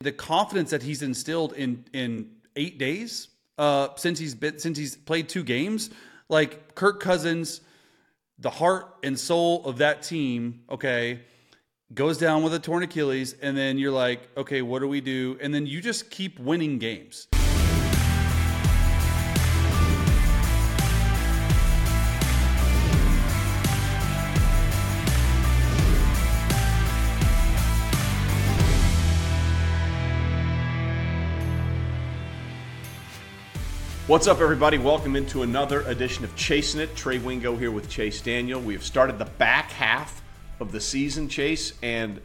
the confidence that he's instilled in in eight days uh, since he's been since he's played two games. Like Kirk Cousins, the heart and soul of that team. Okay, goes down with a torn Achilles, and then you're like, okay, what do we do? And then you just keep winning games. What's up, everybody? Welcome into another edition of Chasing It. Trey Wingo here with Chase Daniel. We have started the back half of the season, Chase, and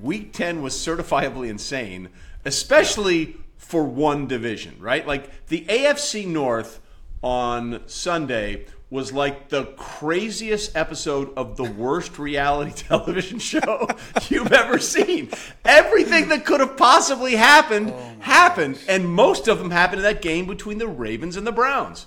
week 10 was certifiably insane, especially for one division, right? Like the AFC North on Sunday was like the craziest episode of the worst reality television show you've ever seen. Everything that could have possibly happened oh happened, gosh. and most of them happened in that game between the Ravens and the Browns.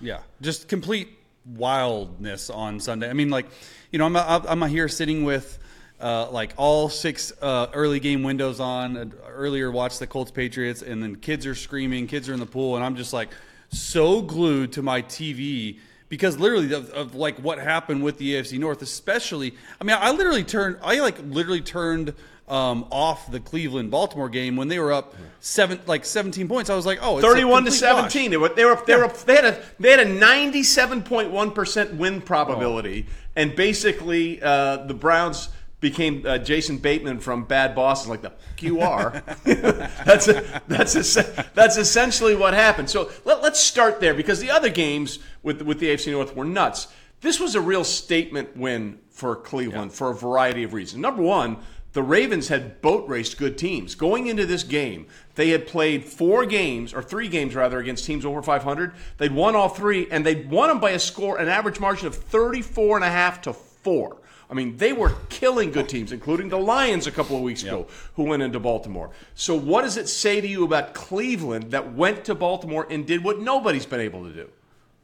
Yeah, just complete wildness on Sunday. I mean, like, you know, I'm I'm here sitting with. Uh, like all six uh, early game windows on. Earlier, watched the Colts Patriots, and then kids are screaming, kids are in the pool, and I'm just like so glued to my TV because literally of, of, like what happened with the AFC North, especially. I mean, I literally turned, I like literally turned um, off the Cleveland Baltimore game when they were up seven, like 17 points. I was like, oh, oh, thirty-one to seventeen. They were they were they, were, they had a they had a ninety-seven point one percent win probability, oh. and basically uh, the Browns became uh, Jason Bateman from Bad Bosses, like the QR. that's a, that's a, that's essentially what happened. So let, us start there because the other games with with the AFC North were nuts. This was a real statement win for Cleveland yeah. for a variety of reasons. Number one, the Ravens had boat raced good teams. Going into this game, they had played four games, or three games rather, against teams over 500. They'd won all three, and they'd won them by a score, an average margin of 34 and a half to four. I mean, they were killing good teams, including the Lions a couple of weeks ago, who went into Baltimore. So, what does it say to you about Cleveland that went to Baltimore and did what nobody's been able to do?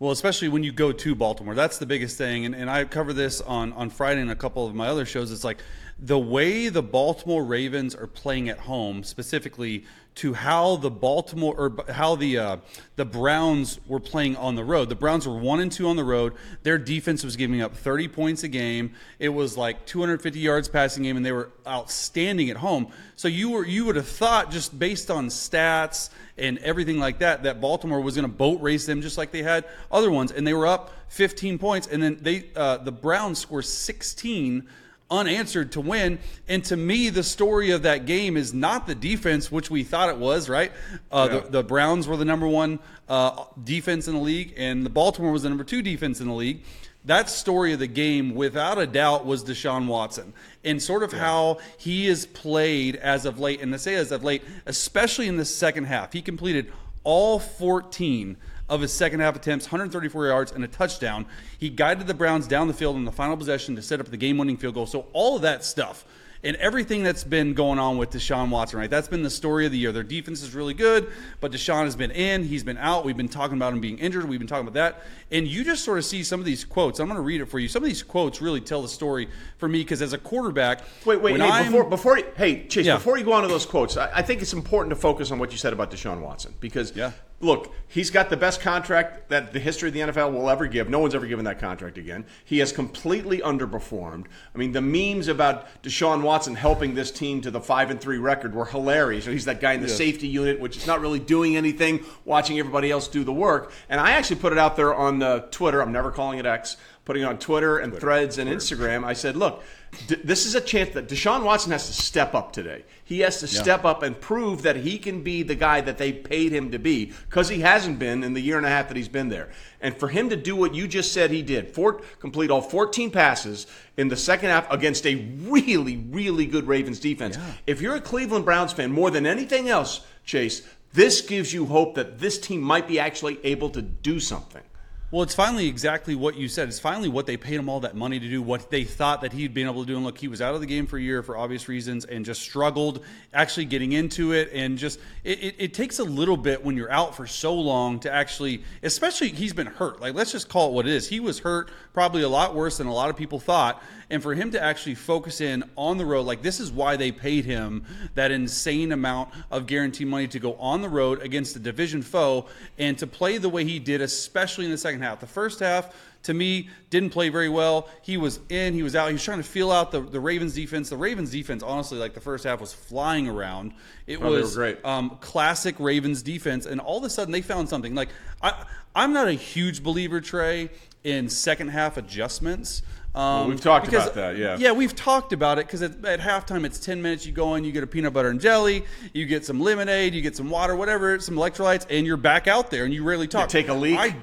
Well, especially when you go to Baltimore, that's the biggest thing. And, and I cover this on, on Friday and a couple of my other shows. It's like the way the Baltimore Ravens are playing at home, specifically to how the Baltimore or how the uh, the Browns were playing on the road. The Browns were one and two on the road. Their defense was giving up 30 points a game. It was like 250 yards passing game, and they were outstanding at home. So you were you would have thought just based on stats and everything like that that Baltimore was going to boat race them just like they had other ones, and they were up 15 points, and then they uh, the Browns scored 16 unanswered to win. And to me, the story of that game is not the defense, which we thought it was, right? Uh, yeah. the, the, Browns were the number one uh, defense in the league, and the Baltimore was the number two defense in the league. That story of the game, without a doubt, was Deshaun Watson and sort of yeah. how he is played as of late. And to say as of late, especially in the second half, he completed all 14 of his second half attempts, 134 yards and a touchdown. He guided the Browns down the field in the final possession to set up the game-winning field goal. So all of that stuff and everything that's been going on with Deshaun Watson, right? That's been the story of the year. Their defense is really good, but Deshaun has been in, he's been out. We've been talking about him being injured. We've been talking about that. And you just sort of see some of these quotes. I'm going to read it for you. Some of these quotes really tell the story for me because as a quarterback, wait, wait, hey, before, before, hey, Chase, yeah. before you go on to those quotes, I, I, think it's important to focus on what you said about Deshaun Watson because yeah look, he's got the best contract that the history of the NFL will ever give. No one's ever given that contract again. He has completely underperformed. I mean, the memes about Deshaun Watson helping this team to the five and three record were hilarious. he's that guy in the yes. safety unit, which is not really doing anything, watching everybody else do the work. And I actually put it out there on uh, Twitter. I'm never calling it X. Putting on Twitter and Twitter. Threads and Twitter. Instagram. I said, look this is a chance that Deshaun Watson has to step up today. He has to yeah. step up and prove that he can be the guy that they paid him to be because he hasn't been in the year and a half that he's been there. And for him to do what you just said he did, four, complete all 14 passes in the second half against a really, really good Ravens defense. Yeah. If you're a Cleveland Browns fan, more than anything else, Chase, this gives you hope that this team might be actually able to do something. Well, it's finally exactly what you said. It's finally what they paid him all that money to do, what they thought that he'd been able to do. And look, he was out of the game for a year for obvious reasons and just struggled actually getting into it. And just, it, it, it takes a little bit when you're out for so long to actually, especially he's been hurt. Like, let's just call it what it is. He was hurt probably a lot worse than a lot of people thought. And for him to actually focus in on the road, like this is why they paid him that insane amount of guaranteed money to go on the road against a division foe and to play the way he did, especially in the second half. The first half, to me, didn't play very well. He was in, he was out. He was trying to feel out the, the Ravens defense. The Ravens defense, honestly, like the first half was flying around. It oh, was great. Um, classic Ravens defense. And all of a sudden, they found something. Like, I, I'm not a huge believer, Trey, in second half adjustments. Um, well, we've talked because, about that, yeah. Yeah, we've talked about it because at, at, halftime it's 10 minutes. You go in, you get a peanut butter and jelly, you get some lemonade, you get some water, whatever, some electrolytes, and you're back out there and you rarely talk. You take a leak. I,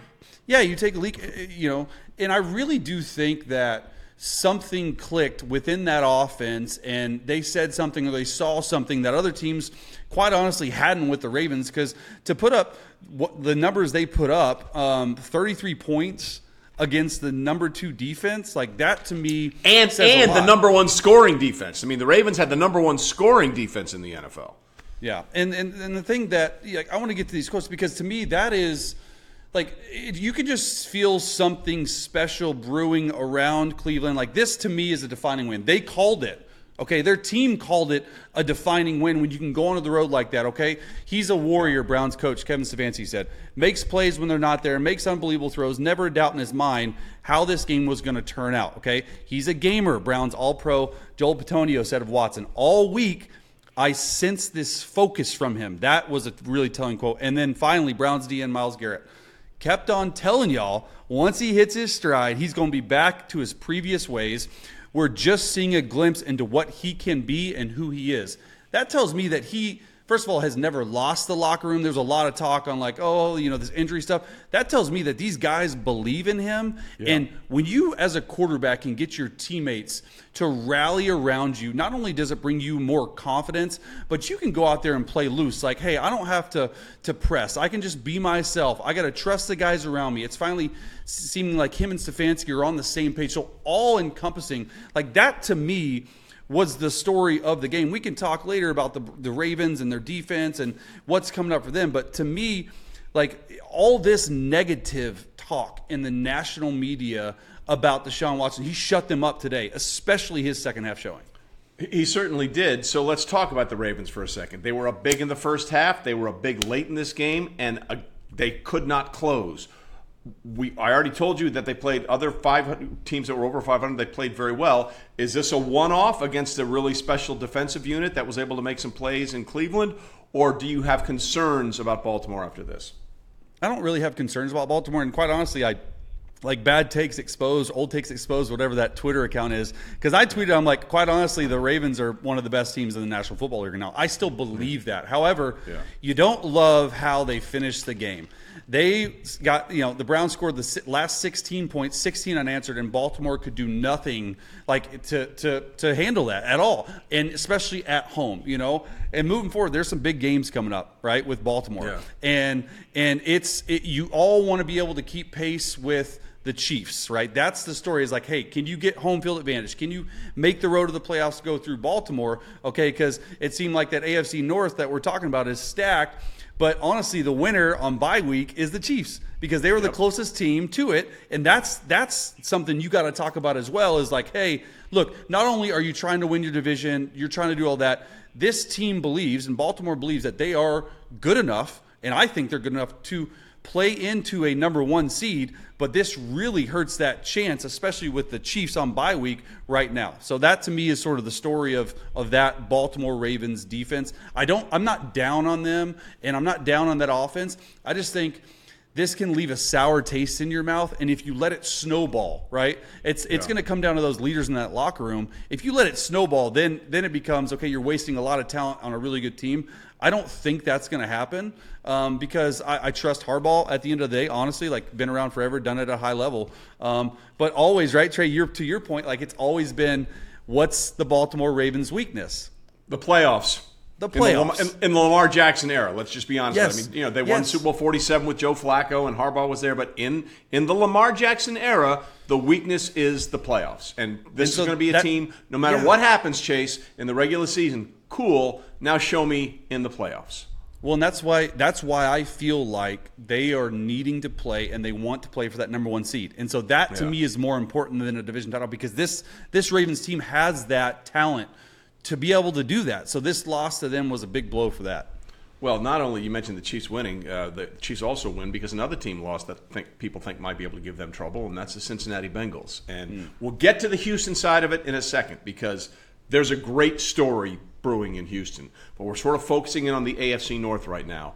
yeah, you take a leak, eh, eh, you know, and I really do think that something clicked within that offense and they said something or they saw something that other teams quite honestly hadn't with the Ravens because to put up what the numbers they put up um, 33 points against the number two defense, like that to me, and and the number one scoring defense. I mean, the Ravens had the number one scoring defense in the NFL. Yeah, and and, and the thing that like I want to get to these quotes because to me that is like it, you can just feel something special brewing around Cleveland. Like this to me is a defining win. They called it. Okay, their team called it a defining win when you can go onto the road like that. Okay, he's a warrior. Browns coach Kevin Stefanski said makes plays when they're not there, makes unbelievable throws, never a doubt in his mind how this game was going to turn out. Okay, he's a gamer. Browns All Pro Joel Bitonio said of Watson all week. I sense this focus from him. That was a really telling quote. And then finally, Browns DE Myles Garrett kept on telling y'all once he hits his stride, he's going to be back to his previous ways. We're just seeing a glimpse into what he can be and who he is. That tells me that he first of all, has never lost the locker room. There's a lot of talk on like, oh, you know, this injury stuff. That tells me that these guys believe in him. Yeah. And when you, as a quarterback, can get your teammates to rally around you, not only does it bring you more confidence, but you can go out there and play loose. Like, hey, I don't have to to press. I can just be myself. I got to trust the guys around me. It's finally seeming like him and Stefanski are on the same page. So all encompassing, like that to me was the story of the game. We can talk later about the the Ravens and their defense and what's coming up for them, but to me, like all this negative talk in the national media about Deshaun Watson, he shut them up today, especially his second half showing. He certainly did. So let's talk about the Ravens for a second. They were up big in the first half. They were up big late in this game, and uh, they could not close we I already told you that they played other 500 teams that were over 500 they played very well. Is this a one-off against a really special defensive unit that was able to make some plays in Cleveland? Or do you have concerns about Baltimore after this? I don't really have concerns about Baltimore. And quite honestly I like bad takes exposed, old takes exposed, whatever that Twitter account is. Because I tweeted, I'm like, quite honestly, the Ravens are one of the best teams in the National Football League now. I still believe that. However, yeah. you don't love how they finished the game. They got, you know, the Browns scored the last 16 points, 16 unanswered, and Baltimore could do nothing like to to to handle that at all, and especially at home, you know. And moving forward, there's some big games coming up, right, with Baltimore, yeah. and and it's it, you all want to be able to keep pace with the Chiefs, right? That's the story. Is like, hey, can you get home field advantage? Can you make the road to the playoffs go through Baltimore? Okay, because it seemed like that AFC North that we're talking about is stacked but honestly, the winner on bye week is the Chiefs because they were the closest team to it, and that's that's something you got to talk about as well. Is like, hey, look, not only are you trying to win your division, you're trying to do all that. This team believes, and Baltimore believes that they are good enough, and I think they're good enough to play into a number one seed, but this really hurts that chance, especially with the Chiefs on bye week right now. So that to me is sort of the story of of that Baltimore Ravens defense. I don't I'm not down on them and I'm not down on that offense. I just think this can leave a sour taste in your mouth and if you let it snowball right it's it's yeah. going to come down to those leaders in that locker room if you let it snowball then then it becomes okay you're wasting a lot of talent on a really good team I don't think that's going to happen um, because I, I, trust Harbaugh at the end of the day. Honestly, like been around forever, done it at a high level. Um, but always, right, Trey? You're, to your point, like it's always been, what's the Baltimore Ravens' weakness? The playoffs. The playoffs in the, in, in the, Lamar Jackson era. Let's just be honest. Yes. I mean, you know, they won yes. Super Bowl forty seven with Joe Flacco and Harbaugh was there, but in in the Lamar Jackson era, the weakness is the playoffs, and this and so is going to be a that, team. No matter yeah. what happens, Chase in the regular season, cool. Now show me in the playoffs. Well, and that's why that's why I feel like they are needing to play and they want to play for that number one seed. And so that to yeah. me is more important than a division title because this this Ravens team has that talent to be able to do that. So this loss to them was a big blow for that. Well, not only you mentioned the Chiefs winning, uh, the Chiefs also win because another team lost that think, people think might be able to give them trouble, and that's the Cincinnati Bengals. And mm. we'll get to the Houston side of it in a second because there's a great story brewing in Houston. But we're sort of focusing in on the AFC North right now.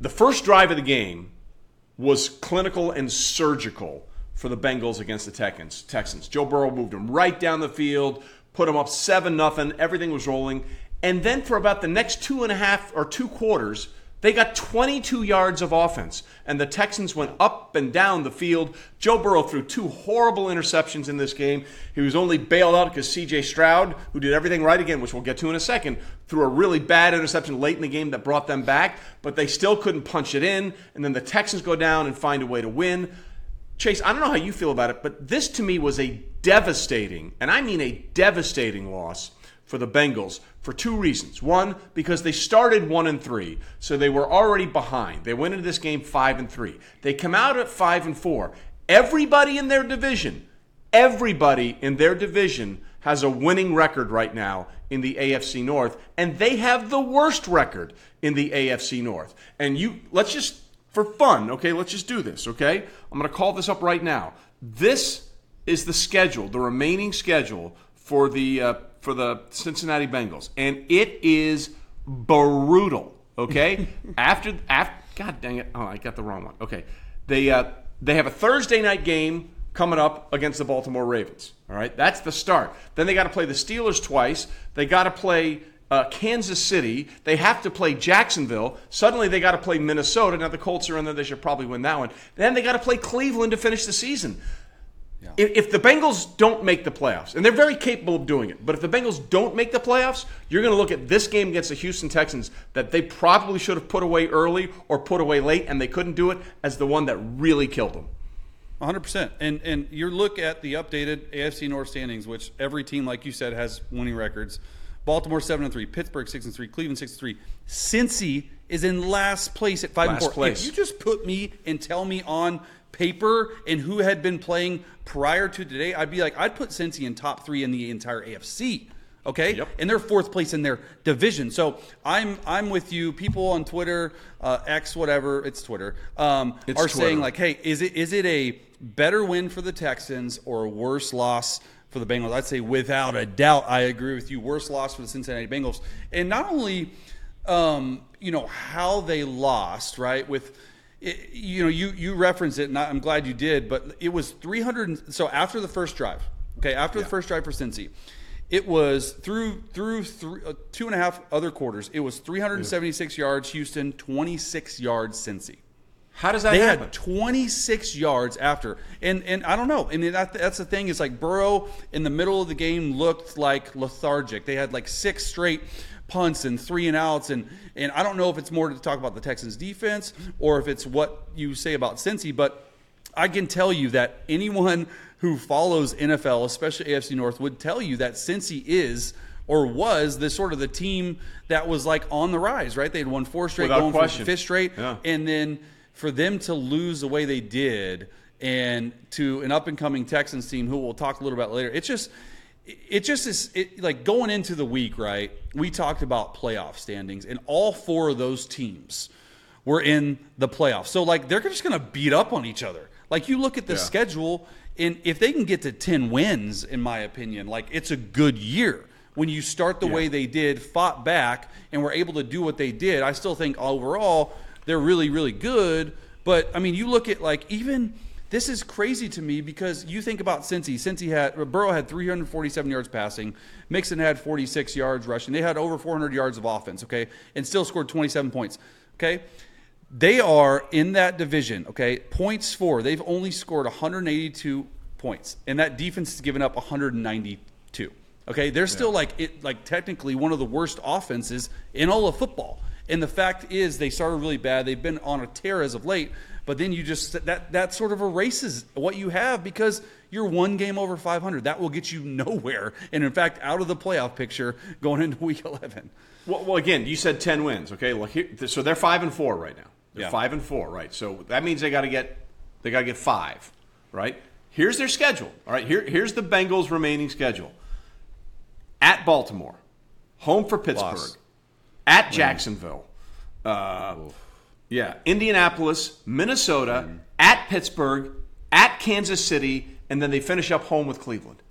The first drive of the game was clinical and surgical for the Bengals against the Texans. Texans. Joe Burrow moved them right down the field, put them up seven nothing. Everything was rolling, and then for about the next two and a half or two quarters, they got 22 yards of offense, and the Texans went up and down the field. Joe Burrow threw two horrible interceptions in this game. He was only bailed out because C.J. Stroud, who did everything right again, which we'll get to in a second, threw a really bad interception late in the game that brought them back, but they still couldn't punch it in. And then the Texans go down and find a way to win. Chase, I don't know how you feel about it, but this to me was a devastating, and I mean a devastating loss for the Bengals for two reasons. One, because they started 1 and 3, so they were already behind. They went into this game 5 and 3. They come out at 5 and 4. Everybody in their division, everybody in their division has a winning record right now in the AFC North, and they have the worst record in the AFC North. And you let's just for fun, okay? Let's just do this, okay? I'm going to call this up right now. This is the schedule, the remaining schedule for the uh, for the Cincinnati Bengals, and it is brutal. Okay, after after God dang it! Oh, I got the wrong one. Okay, they uh, they have a Thursday night game coming up against the Baltimore Ravens. All right, that's the start. Then they got to play the Steelers twice. They got to play uh, Kansas City. They have to play Jacksonville. Suddenly they got to play Minnesota. Now the Colts are in there. They should probably win that one. Then they got to play Cleveland to finish the season. Yeah. If, if the Bengals don't make the playoffs, and they're very capable of doing it, but if the Bengals don't make the playoffs, you're going to look at this game against the Houston Texans that they probably should have put away early or put away late, and they couldn't do it as the one that really killed them. 100%. And and you look at the updated AFC North standings, which every team, like you said, has winning records. Baltimore seven and three, Pittsburgh six and three, Cleveland six and three. Cincy is in last place at five last and four. Place. If you just put me and tell me on paper and who had been playing prior to today, I'd be like, I'd put Cincy in top three in the entire AFC. Okay, yep. and they're fourth place in their division. So I'm I'm with you. People on Twitter, uh, X, whatever it's Twitter, um, it's are Twitter. saying like, hey, is it is it a better win for the Texans or a worse loss? For the Bengals. I'd say without a doubt, I agree with you. Worst loss for the Cincinnati Bengals, and not only, um, you know, how they lost, right? With it, you know, you you referenced it, and I'm glad you did. But it was 300. So after the first drive, okay, after yeah. the first drive for Cincy, it was through through three, uh, two and a half other quarters. It was 376 yeah. yards Houston, 26 yards Cincy. How does that they happen? had 26 yards after, and and I don't know. And that, that's the thing is like Burrow in the middle of the game looked like lethargic. They had like six straight punts and three and outs, and and I don't know if it's more to talk about the Texans defense or if it's what you say about Cincy, but I can tell you that anyone who follows NFL, especially AFC North, would tell you that Cincy is or was the sort of the team that was like on the rise, right? They had won four straight, Without going question. for fifth straight, yeah. and then for them to lose the way they did and to an up and coming Texans team who we'll talk a little about later, it's just it just is it, like going into the week, right? We talked about playoff standings, and all four of those teams were in the playoffs. So like they're just going to beat up on each other. Like you look at the yeah. schedule, and if they can get to ten wins, in my opinion, like it's a good year. When you start the yeah. way they did, fought back, and were able to do what they did, I still think overall they're really, really good. But I mean, you look at like even this is crazy to me because you think about Cincy. Cincy had uh, Burrow had 347 yards passing. Mixon had 46 yards rushing. They had over 400 yards of offense. Okay, and still scored 27 points. Okay, they are in that division. Okay, points for they've only scored 182 points, and that defense has given up 192. Okay, they're still like it, like technically one of the worst offenses in all of football. And the fact is, they started really bad. They've been on a tear as of late. But then you just that that sort of erases what you have because you're one game over 500. That will get you nowhere, and in fact, out of the playoff picture going into Week 11. Well, well again, you said 10 wins. Okay, well, here, so they're five and four right now. They're yeah. five and four, right? So that means they got to get they got to get five, right? Here's their schedule. All right, here here's the Bengals' remaining schedule. At Baltimore, home for Pittsburgh, Loss. At Jacksonville. Uh, yeah, Indianapolis, Minnesota, mm. at Pittsburgh, at Kansas City, and then they finish up home with Cleveland.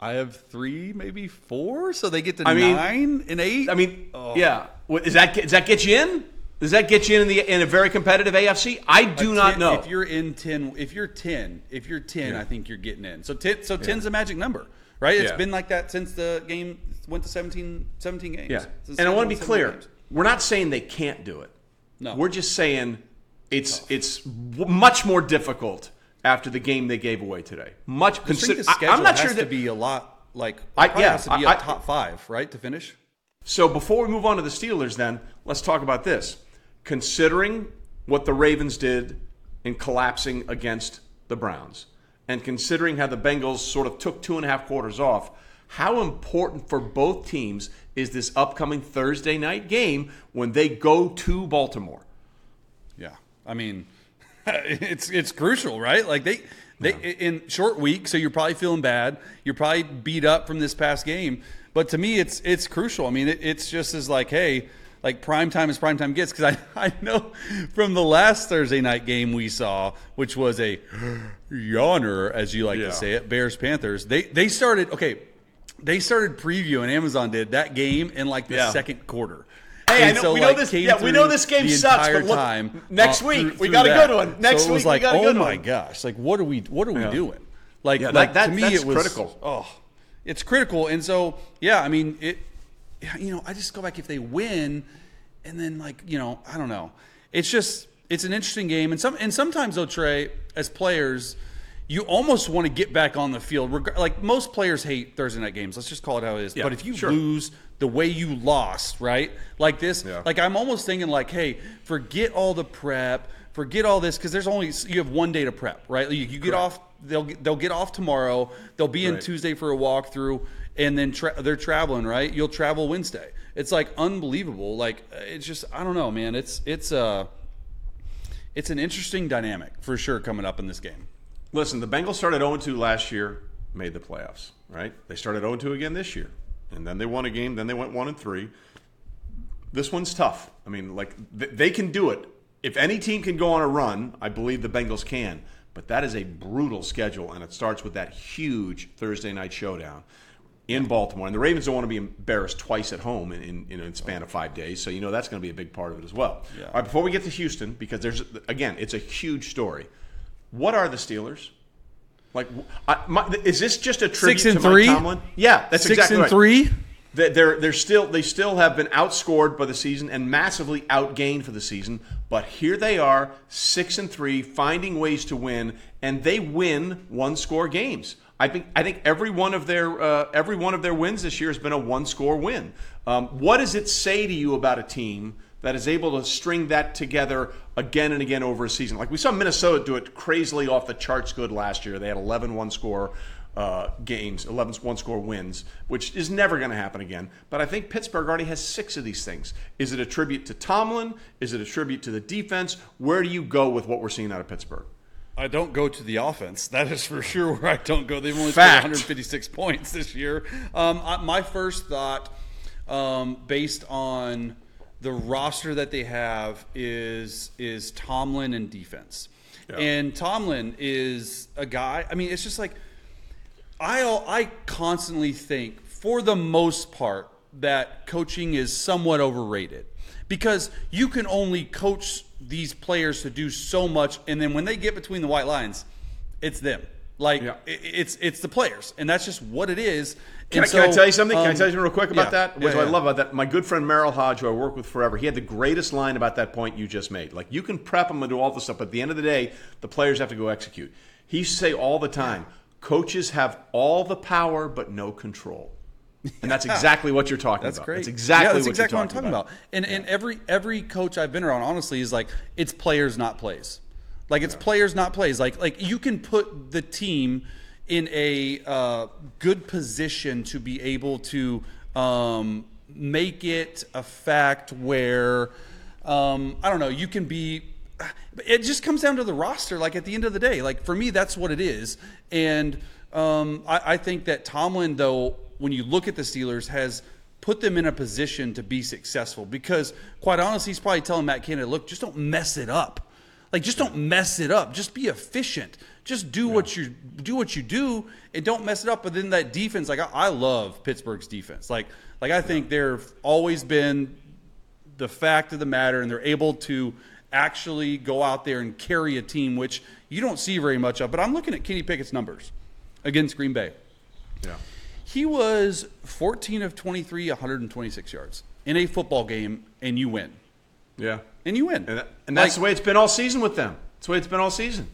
I have three, maybe four, so they get to I mean, nine and eight. I mean, oh. yeah. What, is that does that get you in? Does that get you in the in a very competitive AFC? I do ten, not know. If you're in ten, if you're ten, if you're ten, yeah. I think you're getting in. So ten, so ten's yeah. a magic number, right? It's yeah. been like that since the game went to 17, 17 games. Yeah, and I want to be clear: games. we're not saying they can't do it. No, we're just saying it's Tough. it's much more difficult after the game they gave away today. Much. Consi- I, am not sure that to be a lot like I, yeah, has to be I, a top five, right, to finish. So before we move on to the Steelers, then let's talk about this. Considering what the Ravens did in collapsing against the Browns, and considering how the Bengals sort of took two and a half quarters off, how important for both teams is this upcoming Thursday night game when they go to Baltimore? Yeah, I mean, it's it's crucial, right? Like they they yeah. in short week, so you're probably feeling bad. You're probably beat up from this past game, but to me, it's it's crucial. I mean, it, it's just as like, hey, like prime time is prime time gets because I I know from the last Thursday night game we saw, which was a yawner, as you like yeah. to say it, Bears Panthers. They they started okay they started previewing Amazon did that game in like the yeah. second quarter. Hey, I know, so, we know like, this. Yeah, we know this game sucks. But look, time, next uh, week through, we got a good one. Next so week like, we got a good oh my one. gosh, like what are we? What are we yeah. doing? Like, yeah, like that, to me, it was critical. Oh, it's critical. And so, yeah, I mean, it. You know, I just go back if they win, and then like you know, I don't know. It's just it's an interesting game, and some and sometimes though, Trey, as players you almost want to get back on the field. Like most players hate Thursday night games. Let's just call it how it is. Yeah, but if you sure. lose the way you lost, right? Like this, yeah. like I'm almost thinking like, hey, forget all the prep, forget all this because there's only you have one day to prep, right? You, you get off. They'll they'll get off tomorrow. They'll be in right. Tuesday for a walkthrough, and then tra- they're traveling, right? You'll travel Wednesday. It's like unbelievable. Like it's just I don't know, man. It's it's uh it's an interesting dynamic for sure coming up in this game. Listen, the Bengals started 0 2 last year, made the playoffs, right? They started 0 2 again this year. And then they won a game, then they went 1 and 3. This one's tough. I mean, like, they can do it. If any team can go on a run, I believe the Bengals can. But that is a brutal schedule, and it starts with that huge Thursday night showdown in Baltimore. And the Ravens don't want to be embarrassed twice at home in, in, in a span of five days. So, you know, that's going to be a big part of it as well. Yeah. All right, before we get to Houston, because there's, again, it's a huge story. What are the Steelers? Like, I, my, is this just a tribute Six and to three? Mike Tomlin? Yeah, that's Six exactly and right. three. They're they're still they still have been outscored by the season and massively outgained for the season. But here they are, six and three, finding ways to win, and they win one score games. I think I think every one of their uh, every one of their wins this year has been a one score win. Um, what does it say to you about a team that is able to string that together again and again over a season. Like we saw Minnesota do it crazily off the charts good last year. They had 11 one score uh, games, 11 one score wins, which is never going to happen again. But I think Pittsburgh already has six of these things. Is it a tribute to Tomlin? Is it a tribute to the defense? Where do you go with what we're seeing out of Pittsburgh? I don't go to the offense. That is for sure where I don't go. They've only Fact. scored 156 points this year. Um, I, my first thought, um, based on the roster that they have is is Tomlin and defense. Yeah. And Tomlin is a guy. I mean, it's just like I I constantly think, for the most part, that coaching is somewhat overrated because you can only coach these players to do so much, and then when they get between the white lines, it's them. Like yeah. it's it's the players, and that's just what it is. Can I, so, can I, tell you something? Um, can I tell you something real quick about yeah, that? What yeah, I love about that, my good friend Merril Hoge, who I work with forever, he had the greatest line about that point you just made. Like you can prep them and do all this stuff, but at the end of the day, the players have to go execute. He used to say all the time, coaches have all the power but no control. And that's exactly what you're talking that's about. Great. That's exactly, yeah, that's what, exactly what I'm talking about. about. And and every every coach I've been around, honestly, is like it's players, not plays. Like it's players, not plays. Like like you can put the team in a uh, good position to be able to um, make it a fact where um, I don't know. You can be. It just comes down to the roster. Like at the end of the day, like for me, that's what it is. And um, I, I think that Tomlin, though, when you look at the Steelers, has put them in a position to be successful because, quite honestly, he's probably telling Matt Canada, look, just don't mess it up. Like, just don't mess it up. Just be efficient. Just do yeah. what you do what you do and don't mess it up. But then that defense, like I, I love Pittsburgh's defense. Like, like I think they've always been the fact of the matter, and they're able to actually go out there and carry a team, which you don't see very much of. But I'm looking at Kenny Pickett's numbers against Green Bay. Yeah. He was 14 of 23, 126 yards in a football game, and you win. Yeah. And you win. And, that, and that's like, the way it's been all season with them. That's the way it's been all season.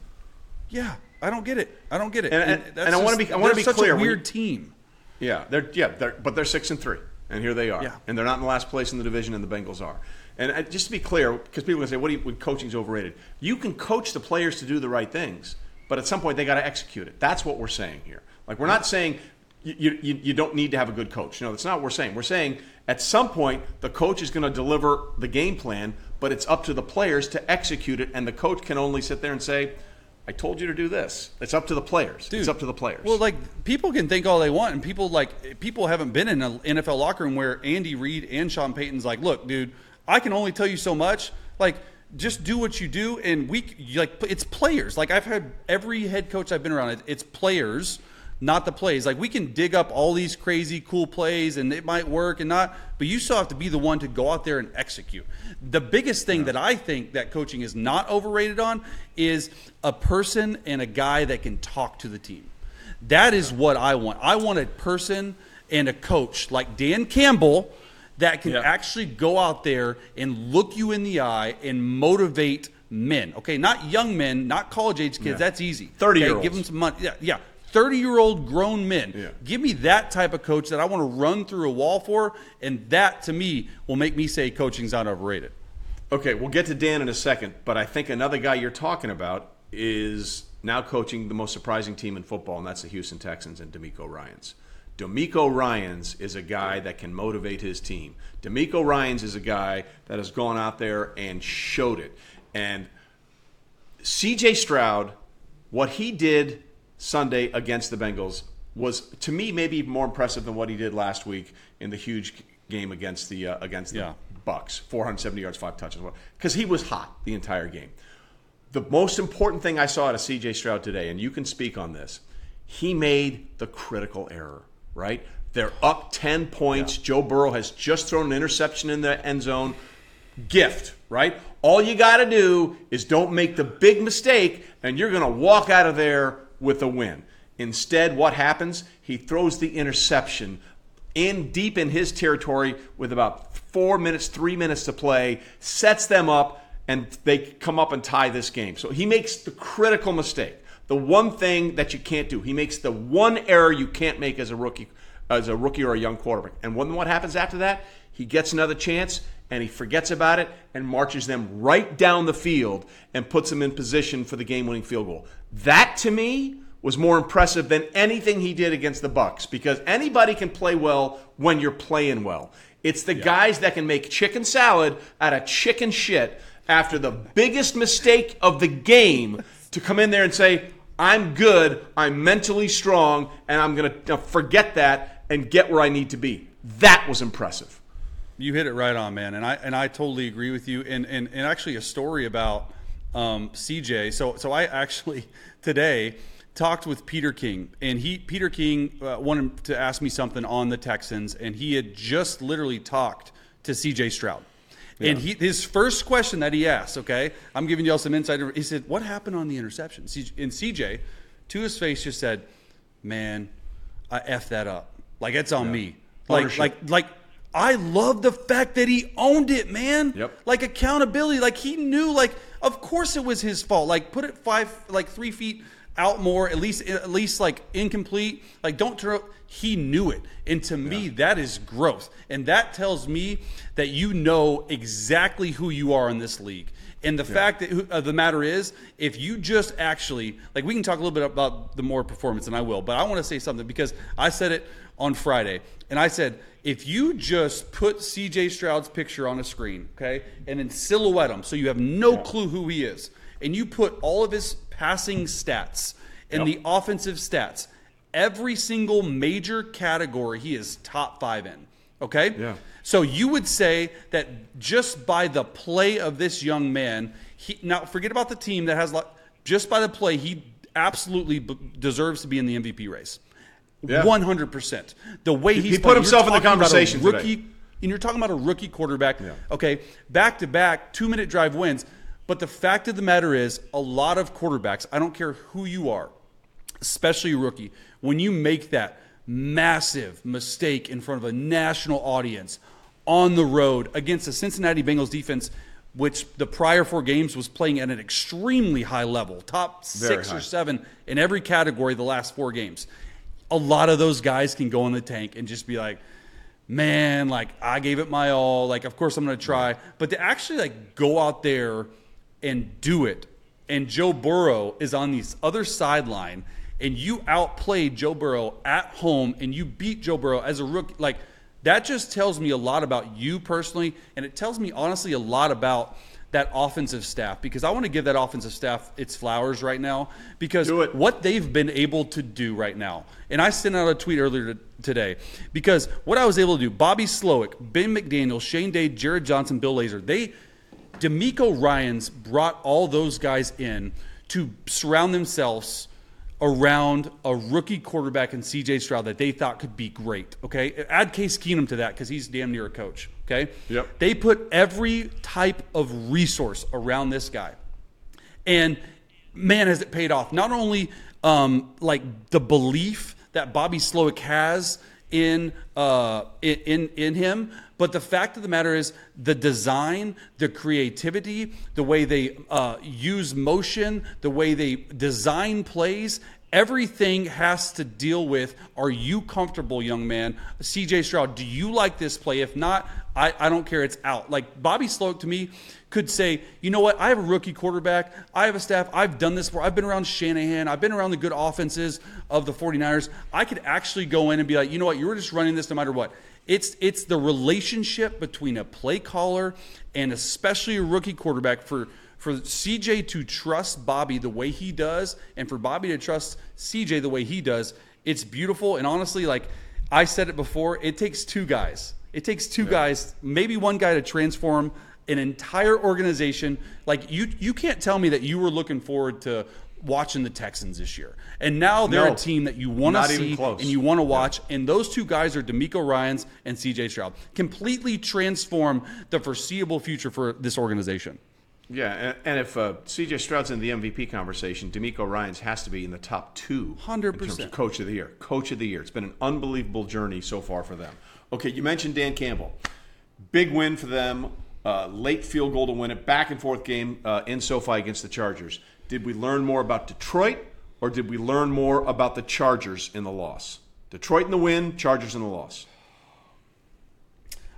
Yeah. I don't get it. I don't get it. And, and, and I want to be I want to be such clear. A weird team. Yeah, they're yeah, they're, but they're six and three, and here they are, yeah. and they're not in the last place in the division, and the Bengals are. And uh, just to be clear, because people can say, "What do you, when coaching's overrated?" You can coach the players to do the right things, but at some point they got to execute it. That's what we're saying here. Like we're not saying you, you, you don't need to have a good coach. No, that's not what we're saying. We're saying at some point the coach is going to deliver the game plan, but it's up to the players to execute it, and the coach can only sit there and say I told you to do this. It's up to the players. Dude, it's up to the players. Well, like people can think all they want, and people like people haven't been in an NFL locker room where Andy Reid and Sean Payton's like, look, dude, I can only tell you so much. Like, just do what you do, and we like it's players. Like I've had every head coach I've been around, it's players not the plays. Like we can dig up all these crazy cool plays and it might work and not, but you still have to be the one to go out there and execute. The biggest thing that I think that coaching is not overrated on is a person and a guy that can talk to the team. That is what I want. I want a person and a coach like Dan Campbell that can actually go out there and look you in the eye and motivate men. Okay, not young men, not college age kids. Yeah. That's easy. Thirty okay, year olds. Give them some money. Yeah, yeah. 30 year old grown men. Yeah. Give me that type of coach that I want to run through a wall for, and that to me will make me say coaching's not overrated. Okay, we'll get to Dan in a second, but I think another guy you're talking about is now coaching the most surprising team in football, and that's the Houston Texans and DeMeco Ryans. DeMeco Ryans is a guy that can motivate his team. DeMeco Ryans is a guy that has gone out there and showed it. And CJ Stroud, what he did Sunday against the Bengals was to me maybe more impressive than what he did last week in the huge game against the uh, against the yeah. Bucks, 470 yards, five touches, because he was hot the entire game. The most important thing I saw out of C.J. Stroud today, and you can speak on this, he made the critical error. Right, they're up 10 points. Yeah. Joe Burrow has just thrown an interception in the end zone. Gift, right? All you got to do is don't make the big mistake, and you're going to walk out of there with a win. Instead, what happens? He throws the interception in deep in his territory with about four minutes, three minutes to play, sets them up, and they come up and tie this game. So he makes the critical mistake. The one thing that you can't do. He makes the one error you can't make as a rookie, as a rookie or a young quarterback. And when what happens after that? He gets another chance and he forgets about it and marches them right down the field and puts them in position for the game-winning field goal. That to me was more impressive than anything he did against the Bucks because anybody can play well when you're playing well. It's the yeah. guys that can make chicken salad out of chicken shit after the biggest mistake of the game to come in there and say, "I'm good, I'm mentally strong, and I'm going to forget that and get where I need to be." That was impressive. You hit it right on, man, and I and I totally agree with you. And and, and actually, a story about um, CJ. So so I actually today talked with Peter King, and he Peter King uh, wanted to ask me something on the Texans, and he had just literally talked to CJ Stroud. Yeah. And he, his first question that he asked, okay, I'm giving y'all some insight. He said, "What happened on the interception?" And CJ, to his face, just said, "Man, I f that up. Like it's on yeah. me. Like like like I love the fact that he owned it, man. Yep. Like accountability. Like he knew, like, of course it was his fault. Like put it five, like three feet out more, at least at least like incomplete. Like don't throw. He knew it, and to me, that is growth, and that tells me that you know exactly who you are in this league. And the yeah. fact that uh, the matter is, if you just actually like, we can talk a little bit about the more performance, and I will. But I want to say something because I said it on Friday, and I said if you just put C.J. Stroud's picture on a screen, okay, and then silhouette him, so you have no yeah. clue who he is, and you put all of his passing stats and yep. the offensive stats, every single major category he is top five in. Okay? Yeah. So you would say that just by the play of this young man, he, now forget about the team that has just by the play, he absolutely b- deserves to be in the MVP race. One hundred percent. The way he's he put himself in the conversation rookie, today. and you're talking about a rookie quarterback. Yeah. Okay, back to back, two minute drive wins. But the fact of the matter is, a lot of quarterbacks, I don't care who you are, especially a rookie, when you make that massive mistake in front of a national audience on the road against the Cincinnati Bengals defense, which the prior four games was playing at an extremely high level, top Very six high. or seven in every category the last four games. A lot of those guys can go in the tank and just be like, man, like I gave it my all. Like, of course I'm going to try. But to actually like go out there and do it, and Joe Burrow is on the other sideline, and you outplayed Joe Burrow at home, and you beat Joe Burrow as a rookie, like – that just tells me a lot about you personally, and it tells me honestly a lot about that offensive staff because I want to give that offensive staff its flowers right now because what they've been able to do right now. And I sent out a tweet earlier today because what I was able to do, Bobby Slowik, Ben McDaniel, Shane Day, Jerrod Johnson, Bill Lazor, they DeMeco Ryans brought all those guys in to surround themselves around a rookie quarterback in CJ Stroud that they thought could be great. Okay. Add Case Keenum to that because he's damn near a coach. Okay. Yep. They put every type of resource around this guy. And man, has it paid off. Not only um, like the belief that Bobby Slowik has in, uh, in, in him, but the fact of the matter is, the design, the creativity, the way they uh, use motion, the way they design plays, everything has to deal with are you comfortable, young man? CJ Stroud, do you like this play? If not, I, I don't care. It's out. Like Bobby Slowik to me could say, you know what? I have a rookie quarterback. I have a staff. I've done this before. I've been around Shanahan. I've been around the good offenses of the 49ers. I could actually go in and be like, you know what? You were just running this no matter what. It's it's the relationship between a play caller and especially a rookie quarterback for for CJ to trust Bobby the way he does and for Bobby to trust CJ the way he does. It's beautiful and honestly like I said it before, it takes two guys. It takes two yeah. guys, maybe one guy to transform an entire organization. Like you you can't tell me that you were looking forward to watching the Texans this year. And now they're no, a team that you want to see and you want to watch. Yeah. And those two guys are DeMeco Ryans and CJ Stroud. Completely transform the foreseeable future for this organization. Yeah, and, if uh, CJ Stroud's in the MVP conversation, DeMeco Ryans has to be in the top two. Hundred percent. Coach of the year. Coach of the year. It's been an unbelievable journey so far for them. Okay, you mentioned Dan Campbell. Big win for them. Uh, late field goal to win it. Back and forth game uh, in SoFi against the Chargers. Did we learn more about Detroit or did we learn more about the Chargers in the loss? Detroit in the win, Chargers in the loss.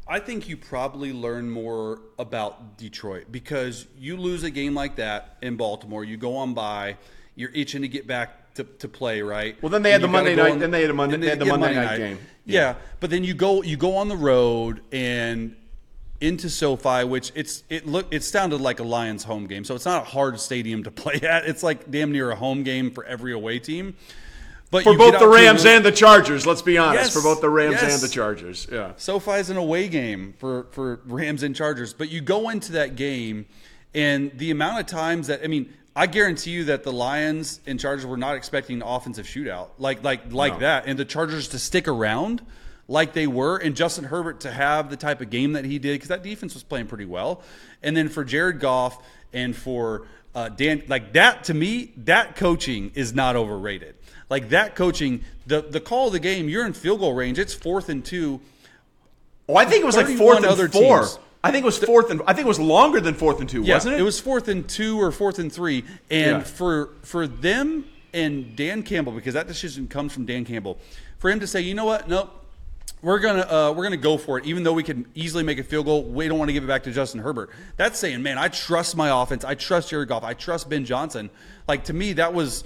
I think you probably learn more about Detroit because you lose a game like that in Baltimore, you go on bye, you're itching to get back to, to play, right? Well, then they had the Monday night. On, then they had a Monday. They, they had the Monday, Monday night, night game. Yeah. but then you go you go on the road and into SoFi, which it's it look it sounded like a Lions home game, so it's not a hard stadium to play at. It's like damn near a home game for every away team. But for both the Rams and the Chargers, let's be honest. Yes, for both the Rams yes. and the Chargers, yeah. SoFi is an away game for for Rams and Chargers, but you go into that game, and the amount of times that I mean, I guarantee you that the Lions and Chargers were not expecting an offensive shootout like like like no. that, and the Chargers to stick around like they were, and Justin Herbert to have the type of game that he did because that defense was playing pretty well. And then for Jared Goff and for uh, Dan, like that to me, that coaching is not overrated. Like that coaching, the the call of the game, you're in field goal range. It's fourth and two. Oh, I think it was like fourth and four. Teams. I think it was fourth and I think it was longer than fourth and two, yeah, wasn't it? It was fourth and two or fourth and three. And yeah. for for them And Dan Campbell, because that decision comes from Dan Campbell, for him to say, you know what, nope, we're gonna uh, we're gonna go for it, even though we can easily make a field goal. We don't want to give it back to Justin Herbert. That's saying, man, I trust my offense. I trust Jared Goff. I trust Ben Johnson. Like to me, that was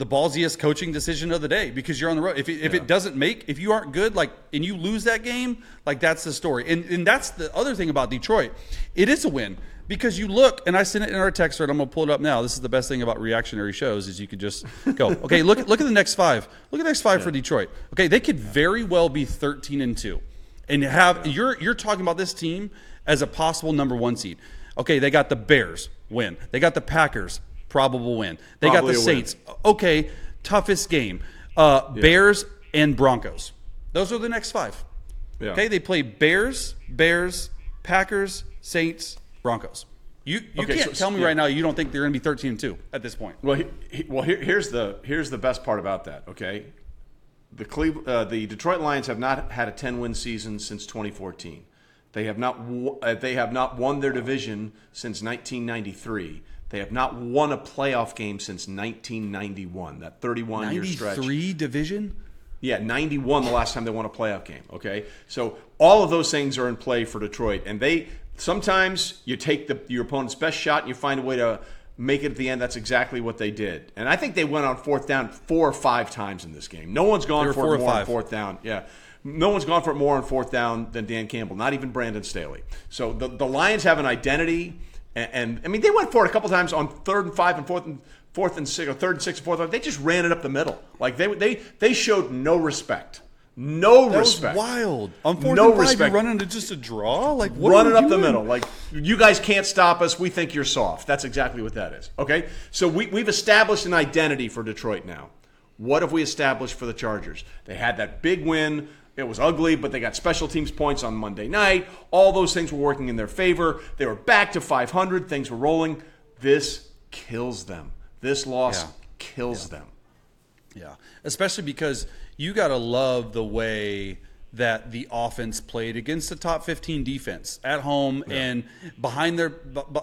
the ballsiest coaching decision of the day because you're on the road. If it, if yeah. it doesn't make, if you aren't good, like, and you lose that game, like that's the story. And and that's the other thing about Detroit. It is a win because you look, and I sent it in our text thread. I'm gonna pull it up now. This is the best thing about reactionary shows is you could just go, okay, look look at the next five. Look at the next five yeah. for Detroit. Okay, they could very well be 13 and two, and have yeah. you're you're talking about this team as a possible number one seed. Okay, they got the Bears win. They got the Packers probable win. They Probably got the Saints. Win. Okay, toughest game. Uh, yeah. Bears and Broncos. Those are the next five. Yeah. Okay, they play Bears, Bears, Packers, Saints, Broncos. You you okay, can't so, tell me yeah. right now you don't think they're going to be thirteen and two at this point. Well, he, he, well here, here's the here's the best part about that. Okay, the Cleve, uh, the Detroit Lions have not had a ten win season since 2014. They have not uh, they have not won their division since 1993. They have not won a playoff game since 1991. That 31 year stretch. 93 division. Yeah, 91 the last time they won a playoff game. Okay, so all of those things are in play for Detroit, and they sometimes you take the, your opponent's best shot and you find a way to make it at the end. That's exactly what they did. And I think they went on fourth down four or five times in this game. No one's gone for it more on fourth down. Yeah. No one's gone for it more on fourth down than Dan Campbell, not even Brandon Staley. So the, the Lions have an identity. And, and, I mean, they went for it a couple times on third and five and fourth and fourth and six, or third and six and fourth. They just ran it up the middle. Like they they they showed no respect. No that respect. wild. On fourth no and five, respect. you running to just a draw? Like what running up the middle. Like you guys can't stop us. We think you're soft. That's exactly what that is. Okay. So we, we've established an identity for Detroit now. What have we established for the Chargers? They had that big win. It was ugly, but they got special teams points on Monday night. All those things were working in their favor. They were back to 500. Things were rolling. This kills them. This loss yeah. kills yeah. them. Yeah, especially because you got to love the way that the offense played against the top 15 defense at home yeah. and behind their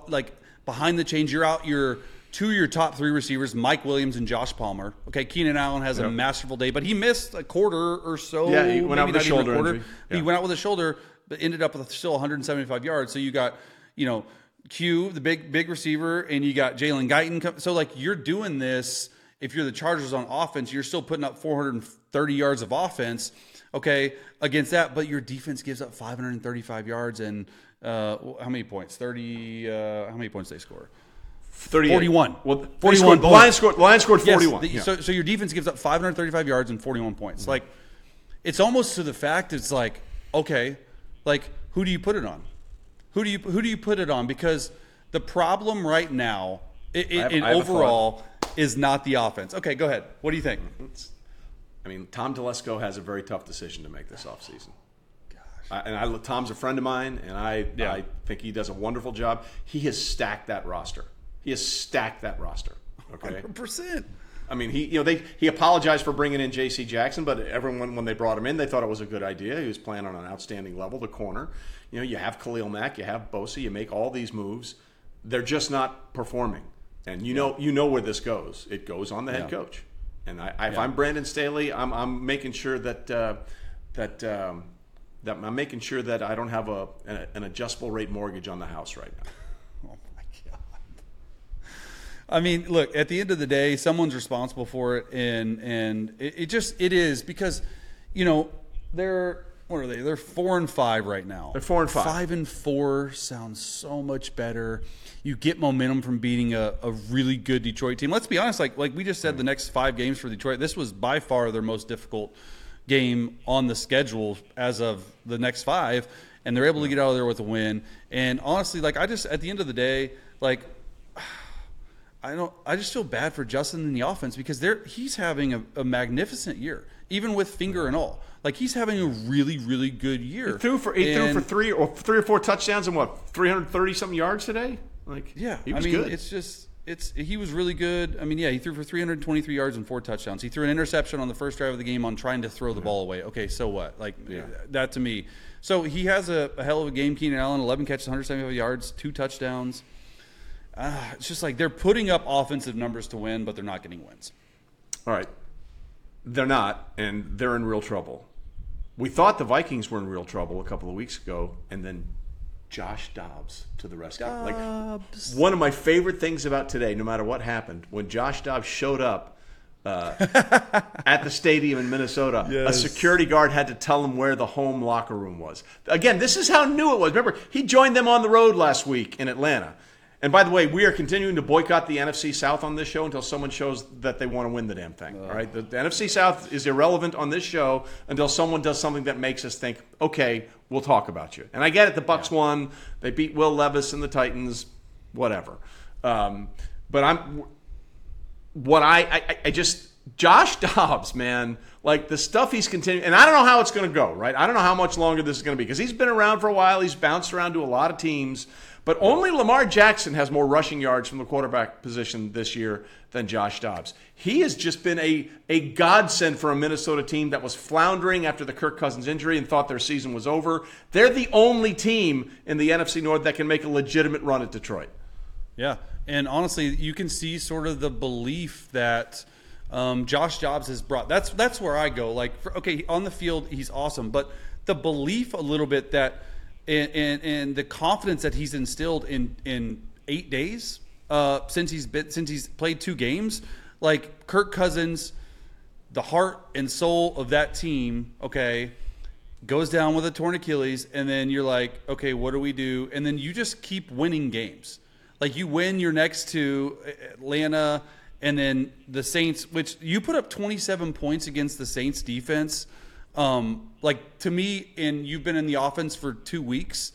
like behind the change you're out your two of your top three receivers Mike Williams and Josh Palmer okay Keenan Allen has yep. a masterful day but he missed a quarter or so yeah he went out with a shoulder injury. Yeah. he went out with a shoulder but ended up with still 175 yards so you got you know Q the big big receiver and you got Jalen Guyton so like you're doing this if you're the Chargers on offense, you're still putting up 430 yards of offense, okay, against that, but your defense gives up 535 yards and uh, how many points? 30. Uh, how many points they score? 38. 41. Well, 41. Scored, the Lions scored. Lions scored 41. Yes, the, yeah. so, so your defense gives up 535 yards and 41 points. Mm-hmm. Like, it's almost to the fact it's like, okay, like who do you put it on? Who do you who do you put it on? Because the problem right now, it, it, in overall is not the offense. Okay, go ahead. What do you think? I mean, Tom Telesco has a very tough decision to make this offseason. Uh, and I, Tom's a friend of mine, and I, yeah. I think he does a wonderful job. He has stacked that roster. He has stacked that roster. Okay, 100%. I mean, he you know they he apologized for bringing in J.C. Jackson, but everyone when they brought him in, they thought it was a good idea. He was playing on an outstanding level, the corner. You know, you have Khalil Mack, you have Bosa, you make all these moves. They're just not performing. And you know, you know where this goes. It goes on the head yeah. coach. And I, I, if I'm Brandon Staley, I'm, I'm making sure that uh, that um, that I'm making sure that I don't have a an adjustable rate mortgage on the house right now. I mean, look. At the end of the day, someone's responsible for it, and and it, it just it is because, you know, they're what are they? They're four and five right now. They're four and five. Five and four sounds so much better you get momentum from beating a, a really good Detroit team. Let's be honest, like like we just said, the next five games for Detroit, this was by far their most difficult game on the schedule as of the next five, and they're able to get out of there with a win. And honestly, like I just at the end of the day, like I don't. I just feel bad for Justin in the offense because they're he's having a, a, magnificent year, even with finger and all. Like he's having a really, really good year. He threw for he and, threw for three or three or four touchdowns and what three hundred thirty something yards today. Like, yeah, he was I mean, good. It's just it's he was really good. I mean, yeah, he threw for 323 yards and four touchdowns. He threw an interception on the first drive of the game on trying to throw the yeah. ball away. Okay, so what? Like yeah. that to me. So he has a, a, hell of a game. Keenan Allen, 11 catches, 175 yards, two touchdowns. Uh, it's just like they're putting up offensive numbers to win, but they're not getting wins. All right. They're not, and they're in real trouble. We thought the Vikings were in real trouble a couple of weeks ago, and then Josh Dobbs to the rescue. Dobbs. Like one of my favorite things about today, no matter what happened, when Josh Dobbs showed up uh, at the stadium in Minnesota, yes. a security guard had to tell him where the home locker room was. Again, this is how new it was. Remember, he joined them on the road last week in Atlanta. And by the way, we are continuing to boycott the NFC South on this show until someone shows that they want to win the damn thing. Uh, all right, the, the, NFC South is irrelevant on this show until someone does something that makes us think, okay, we'll talk about you. And I get it. The Bucs yeah. won. They beat Will Levis and the Titans. Whatever. Um, but I'm what I, I I just Josh Dobbs, man, like the stuff he's continuing, and I don't know how it's going to go. Right? I don't know how much longer this is going to be because he's been around for a while. He's bounced around to a lot of teams. But only Lamar Jackson has more rushing yards from the quarterback position this year than Josh Dobbs. He has just been a, a godsend for a Minnesota team that was floundering after the Kirk Cousins injury and thought their season was over. They're the only team in the NFC North that can make a legitimate run at Detroit. Yeah. And honestly, you can see sort of the belief that um, Josh Dobbs has brought. That's that's where I go. Like, for, okay, on the field, he's awesome, but the belief a little bit that – and, and, and the confidence that he's instilled in in eight days uh, since he's been since he's played two games. Like Kirk Cousins, the heart and soul of that team. Okay, goes down with a torn Achilles, and then you're like, okay, what do we do? And then you just keep winning games. Like you win your next to Atlanta, and then the Saints, which you put up 27 points against the Saints defense. Um, like to me, and you've been in the offense for two weeks.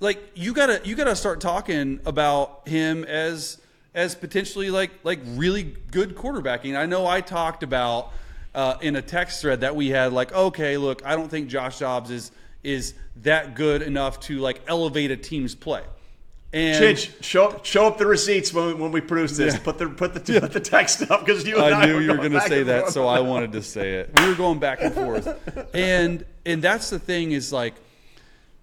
Like you gotta you gotta start talking about him as as potentially like like really good quarterbacking. I know I talked about uh, in a text thread that we had like okay, look, I don't think Josh Dobbs is is that good enough to like elevate a team's play. And Chinch, show show up the receipts when we, when we produce this. Yeah. Put the put the put the text up because you. I, I knew you were going to say that, so I wanted to say it. We were going back and forth, and and that's the thing is like,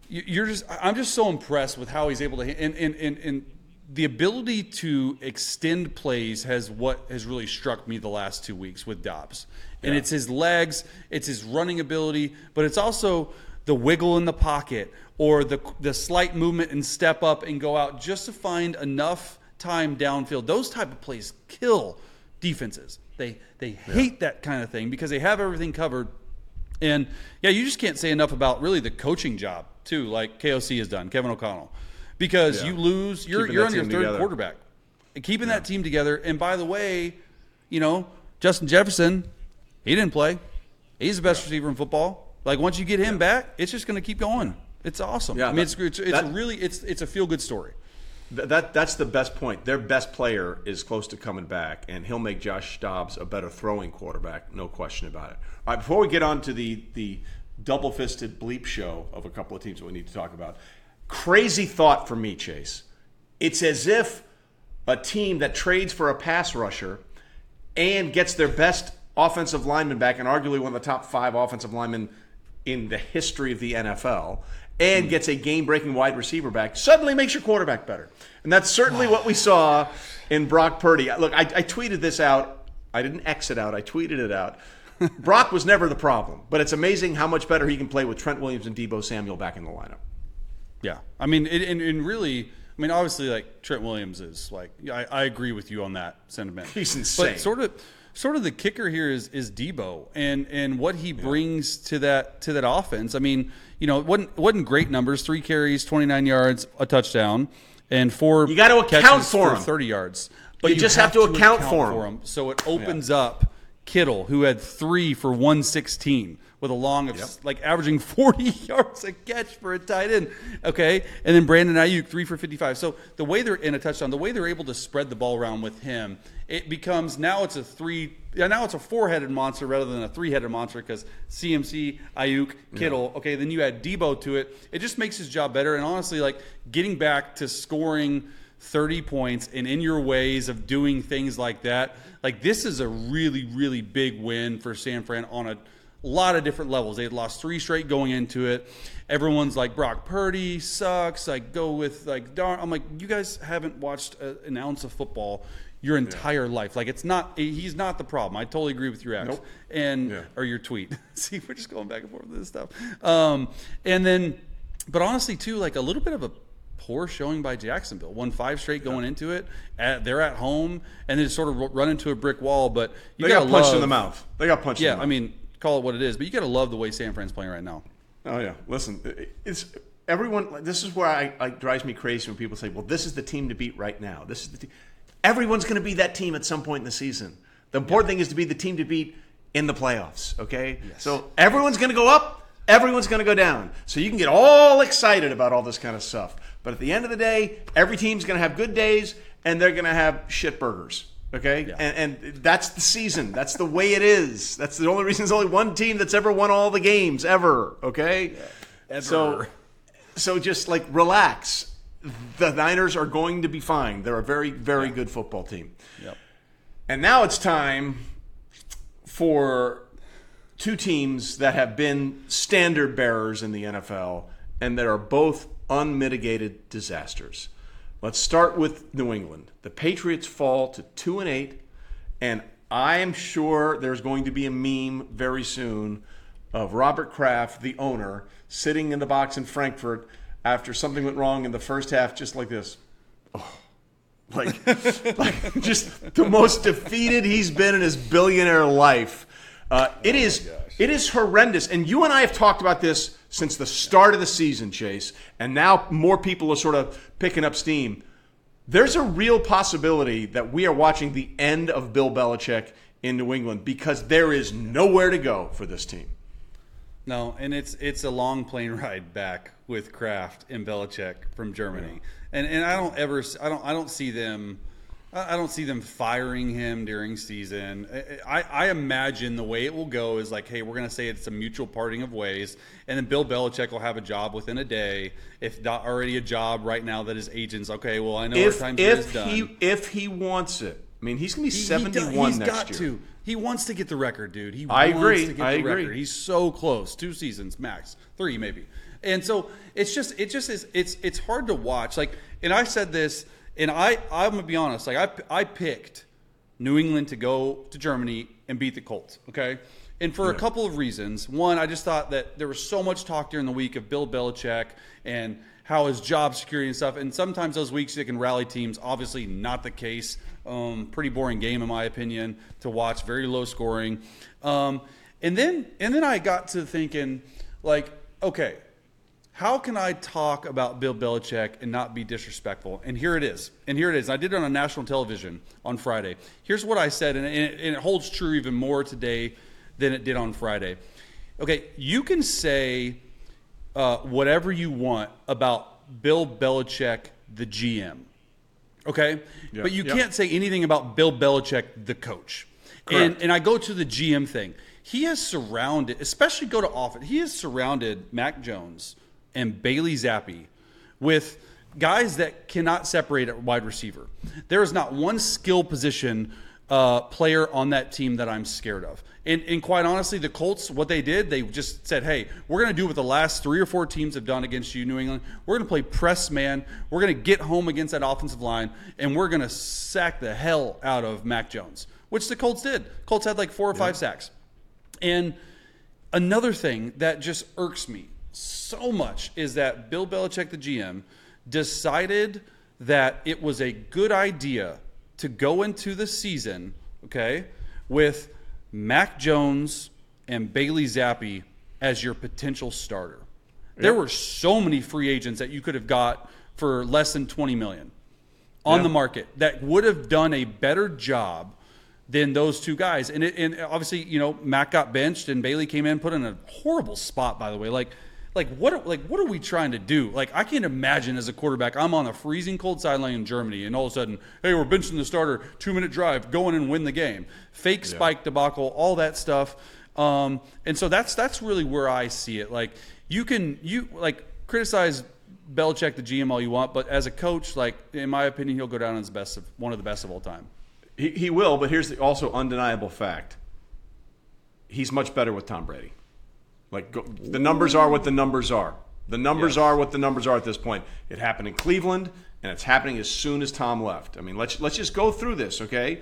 you're just. I'm just so impressed with how he's able to and and and, and the ability to extend plays has what has really struck me the last two weeks with Dobbs, and yeah. it's his legs, it's his running ability, but it's also the wiggle in the pocket or the, the slight movement and step up and go out just to find enough time downfield. Those type of plays kill defenses. They they hate that kind of thing because they have everything covered. And yeah, you just can't say enough about really the coaching job too, like KOC has done, Kevin O'Connell, because yeah. you lose. You're Keeping you're on your third together. quarterback, keeping yeah. that team together. And by the way, you know Justin Jefferson, he didn't play. He's the best yeah. receiver in football. Like once you get him back, it's just going to keep going. It's awesome. Yeah, I mean, it's it's, it's that, really it's it's a feel good story. That that's the best point. Their best player is close to coming back, and he'll make Josh Dobbs a better throwing quarterback, no question about it. All right, before we get on to the the double fisted bleep show of a couple of teams that we need to talk about, crazy thought for me, Chase. It's as if a team that trades for a pass rusher and gets their best offensive lineman back, and arguably one of the top five offensive linemen in the history of the NFL, and gets a game breaking wide receiver back, suddenly makes your quarterback better. And that's certainly what we saw in Brock Purdy. Look, I, I tweeted this out. I didn't exit out, I tweeted it out. Brock was never the problem, but it's amazing how much better he can play with Trent Williams and Deebo Samuel back in the lineup. Yeah. I mean, it, and, and really. I mean, obviously, like Trent Williams is like I, I agree with you on that sentiment. He's insane. But sort of, sort of the kicker here is is Deebo and and what he brings to that to that offense. I mean, you know, it wasn't wasn't great numbers. Three carries, twenty nine yards, a touchdown, and four. You got to account for, for thirty yards. But you, you just have, have to, to account, account, for, him. for him. So it opens yeah. up Kittle, who had three for one sixteen with a long of yep. like averaging 40 yards a catch for a tight end. Okay. And then Brandon Aiyuk, three for 55. So the way they're in a touchdown, the way they're able to spread the ball around with him, it becomes now it's a three, now it's a four headed monster rather than a three headed monster because CMC, Aiyuk, Kittle. Yeah. Okay. Then you add Deebo to it. It just makes his job better. And honestly, like getting back to scoring 30 points and in your ways of doing things like that, like this is a really, really big win for San Fran on a a lot of different levels. They had lost three straight going into it. Everyone's like Brock Purdy sucks. Like go with like darn. I'm like you guys haven't watched a, an ounce of football. Your entire yeah. life. Like it's not he's not the problem. I totally agree with your ex nope. and yeah. or your tweet. See, we're just going back and forth with this stuff. Um, and then, but honestly, too, like a little bit of a poor showing by Jacksonville. Won five straight going into it. At, they're at home and then sort of run into a brick wall. But you they got punched love, in the mouth. They got punched. Yeah, I mean, call it what it is. But you got to love the way San Fran's playing right now. Oh yeah, listen, it's everyone. This is where I, I drives me crazy when people say, "Well, this is the team to beat right now." This is the team. Everyone's going to be that team at some point in the season. The important yeah. thing is to be the team to beat in the playoffs. Okay, yes. so everyone's going to go up. Everyone's going to go down. So you can get all excited about all this kind of stuff. But at the end of the day, every team's going to have good days and they're going to have shit burgers. Okay, yeah. and, and that's the season. That's the way it is. That's the only reason. There's only one team that's ever won all the games ever. Okay, yeah. ever. so so just like relax. The Niners are going to be fine. They're a very very yeah. good football team. Yep. And now it's time for two teams that have been standard bearers in the NFL and that are both unmitigated disasters. Let's start with New England. The Patriots fall to 2 and 8 and I am sure there's going to be a meme very soon of Robert Kraft, the owner, sitting in the box in Frankfurt after something went wrong in the first half just like this. Oh like, like just the most defeated he's been in his billionaire life. Uh, it oh is it is horrendous. And you and I have talked about this since the start of the season, Chase, and now more people are sort of picking up steam. There's a real possibility that we are watching the end of Bill Belichick in New England because there is nowhere to go for this team. No, and it's it's a long plane ride back with Kraft and Belichick from Germany, and and I don't ever I don't I don't see them I don't see them firing him during season. I, I, imagine the way it will go is like, hey, we're going to say it's a mutual parting of ways, and then Bill Belichick will have a job within a day, if not already a job right now that his agents. Okay, well, I know if, our time if done. He, if he wants it, I mean, he's going to be seventy-one he, he next year. To. He wants to get the record, dude. He I wants agree. to get I the agree. record. He's so close. Two seasons max, three maybe. And so it's just it just is it's it's hard to watch. Like, and I said this and I, I'm gonna be honest. Like I, I picked New England to go to Germany and beat the Colts. Okay, and for yeah. a couple of reasons. One, I just thought that there was so much talk during the week of Bill Belichick and how his job security and stuff. And sometimes those weeks they can rally teams. Obviously, not the case. Um, pretty boring game in my opinion to watch. Very low scoring. Um, and then and then I got to thinking, like, okay, how can I talk about Bill Belichick and not be disrespectful? And here it is. And here it is. I did it on national television on Friday. Here's what I said, and it, and it holds true even more today than it did on Friday. Okay, you can say uh, whatever you want about Bill Belichick, the GM. Okay, but you can't say anything about Bill Belichick, the coach. And and I go to the GM thing. He has surrounded, especially go to offense. He has surrounded Mac Jones and Bailey Zappe with guys that cannot separate at wide receiver. There is not one skill position uh, player on that team that I'm scared of. And, and, quite honestly, the Colts, what they did, they just said, hey, we're going to do what the last three or four teams have done against you, New England. We're going to play press man. We're going to get home against that offensive line, and we're going to sack the hell out of Mac Jones, which the Colts did. Colts had like four or five sacks. And another thing that just irks me so much is that Bill Belichick, the GM, decided that it was a good idea to go into the season, okay, with Mac Jones and Bailey Zappe as your potential starter. Yep. There were so many free agents that you could have got for less than 20 million on yeah. the market that would have done a better job than those two guys. And, it, and obviously, you know, Mac got benched and Bailey came in, put in a horrible spot, by the way. Like, like what like what are we trying to do? Like I can't imagine as a quarterback, I'm on a freezing cold sideline in Germany, and all of a sudden, hey, we're benching the starter, two minute drive, go in and win the game. Fake yeah. spike debacle, all that stuff. Um, and so that's that's really where I see it. Like you can you like criticize Belichick, the GM, all you want, but as a coach, like in my opinion, he'll go down as best of one of the best of all time. He, he will, but here's the also undeniable fact: he's much better with Tom Brady. Like go, the numbers are what the numbers are. The numbers yes. are what the numbers are at this point. It happened in Cleveland. and it's happening as soon as Tom left. I mean, let's let's just go through this, okay?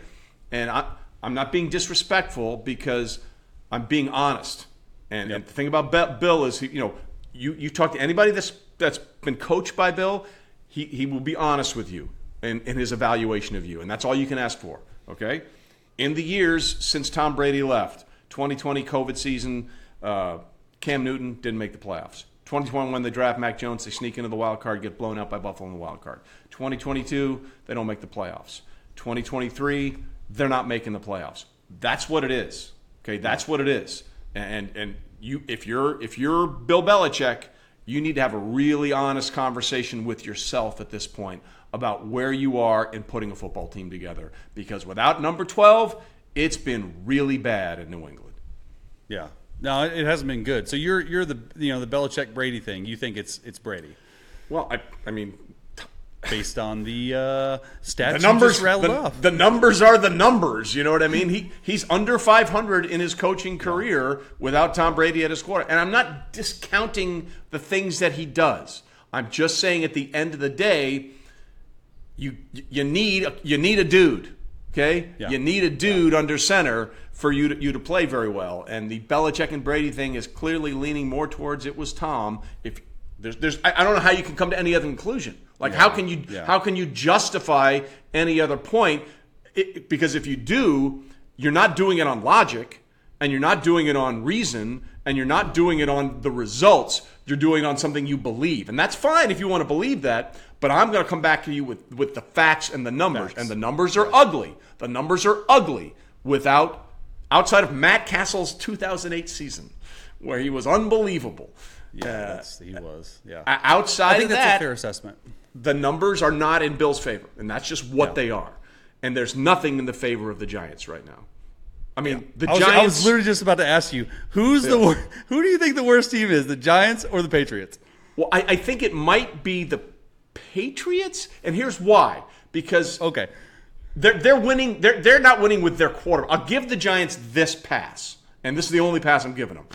And I, I'm not being disrespectful because I'm being honest. And, yep. and the thing about Bill is, he, you know, you you talk to anybody that's that's been coached by Bill, he he will be honest with you in, in his evaluation of you, and that's all you can ask for, okay? In the years since Tom Brady left, 2020 COVID season, uh, Cam Newton didn't make the playoffs. 2021, when they draft Mac Jones, they sneak into the wild card, get blown out by Buffalo in the wild card. 2022, they don't make the playoffs. 2023, they're not making the playoffs. That's what it is. Okay, that's what it is. And and you, if you're if you're Bill Belichick, you need to have a really honest conversation with yourself at this point about where you are in putting a football team together. Because without number 12, it's been really bad in New England. Yeah, no, it hasn't been good. So you're you're the you know the Belichick Brady thing. You think it's it's Brady? Well, I I mean, based on the uh, stats the numbers the, the, numbers are the numbers. You know what I mean? He he's under 500 in his coaching career without Tom Brady at his quarter. And I'm not discounting the things that he does. I'm just saying at the end of the day, you you need you need a dude. Okay, yeah. you need a dude yeah. under center for you to, you to play very well. And the Belichick and Brady thing is clearly leaning more towards it was Tom. If there's, there's I, don't know how you can come to any other conclusion. Like yeah. how can you how can you justify any other point? It, because if you do, you're not doing it on logic, and you're not doing it on reason, and you're not doing it on the results. You're doing it on something you believe, and that's fine if you want to believe that. But I'm going to come back to you with with the facts and the numbers, facts. and the numbers are ugly. The numbers are ugly without outside of Matt Cassel's 2008 season, where he was unbelievable. Yeah, uh, he was. Yeah. Outside I think of that's that, a fair assessment. The numbers are not in Bill's favor, and that's just what yeah. they are. And there's nothing in the favor of the Giants right now. I mean, yeah. the I was, Giants. I was literally just about to ask you who's yeah. the who do you think the worst team is, the Giants or the Patriots? Well, I, I think it might be the Patriots, and here's why. Because okay, they're, they're winning. They're, they're not winning with their quarter. I'll give the Giants this pass, and this is the only pass I'm giving them.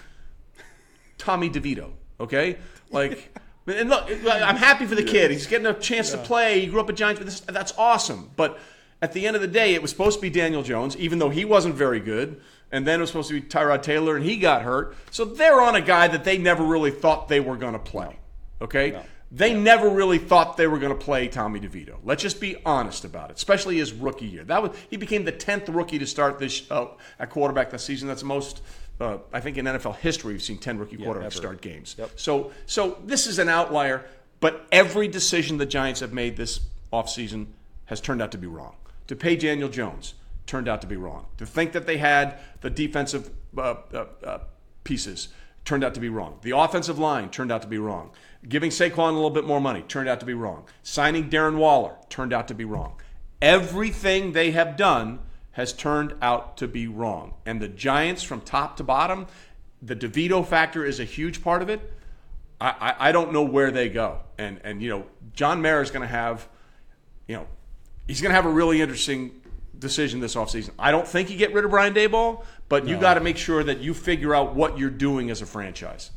Tommy DeVito, okay? Like, and look, I'm happy for the kid. He's getting a chance yeah. to play. He grew up a Giants, but this, that's awesome. But at the end of the day, it was supposed to be Daniel Jones, even though he wasn't very good. And then it was supposed to be Tyrod Taylor, and he got hurt. So they're on a guy that they never really thought they were going to play. Okay? No. They never really thought they were going to play Tommy DeVito. Let's just be honest about it, especially his rookie year. That was he became the tenth rookie to start this uh, at quarterback this season. That's the most. Uh, I think in NFL history, we've seen ten rookie yeah, quarterbacks start games. Yep. So, so this is an outlier. But every decision the Giants have made this offseason has turned out to be wrong. To pay Daniel Jones turned out to be wrong. To think that they had the defensive uh, uh, uh pieces turned out to be wrong. The offensive line turned out to be wrong. Giving Saquon a little bit more money turned out to be wrong. Signing Darren Waller turned out to be wrong. Everything they have done has turned out to be wrong. And the Giants, from top to bottom, the DeVito factor is a huge part of it. I, I, I don't know where they go. And, and you know, John Mara is going to have, you know, he's going to have a really interesting decision this offseason. I don't think you get rid of Brian Daboll, but no. you got to make sure that you figure out what you're doing as a franchise.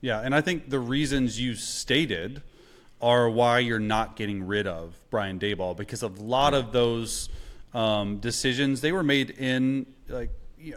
Yeah, and I think the reasons you stated are why you're not getting rid of Brian Daboll because a lot of those um, decisions they were made in like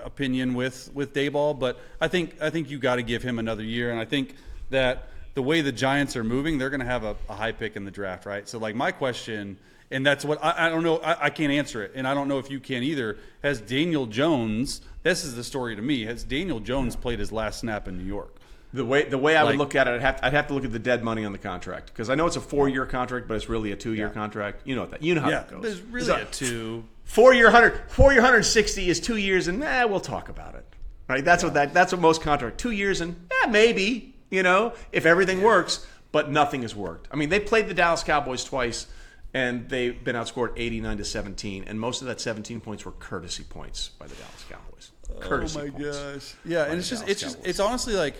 opinion with with Daboll, but I think I think you got to give him another year, and I think that the way the Giants are moving, they're going to have a, a, high pick in the draft, right? So like my question, and that's what I, I don't know, I, I can't answer it, and I don't know if you can either. Has Daniel Jones? This is the story to me. Has Daniel Jones played his last snap in New York? The way the way I like, would look at it, I'd have, to, I'd have to look at the dead money on the contract because I know it's a four year contract, but it's really a two year yeah. contract. You know that. You know how yeah, that goes. There's really so, a two. Four year hundred four year hundred sixty is two years, and eh, we'll talk about it. Right? That's yeah. what that that's what most contract two years and eh, maybe you know if everything works, but nothing has worked. I mean, they played the Dallas Cowboys twice and they've been outscored 89 to 17 and most of that 17 points were courtesy points by the Dallas Cowboys courtesy oh my points gosh yeah and it's just it's just it's honestly like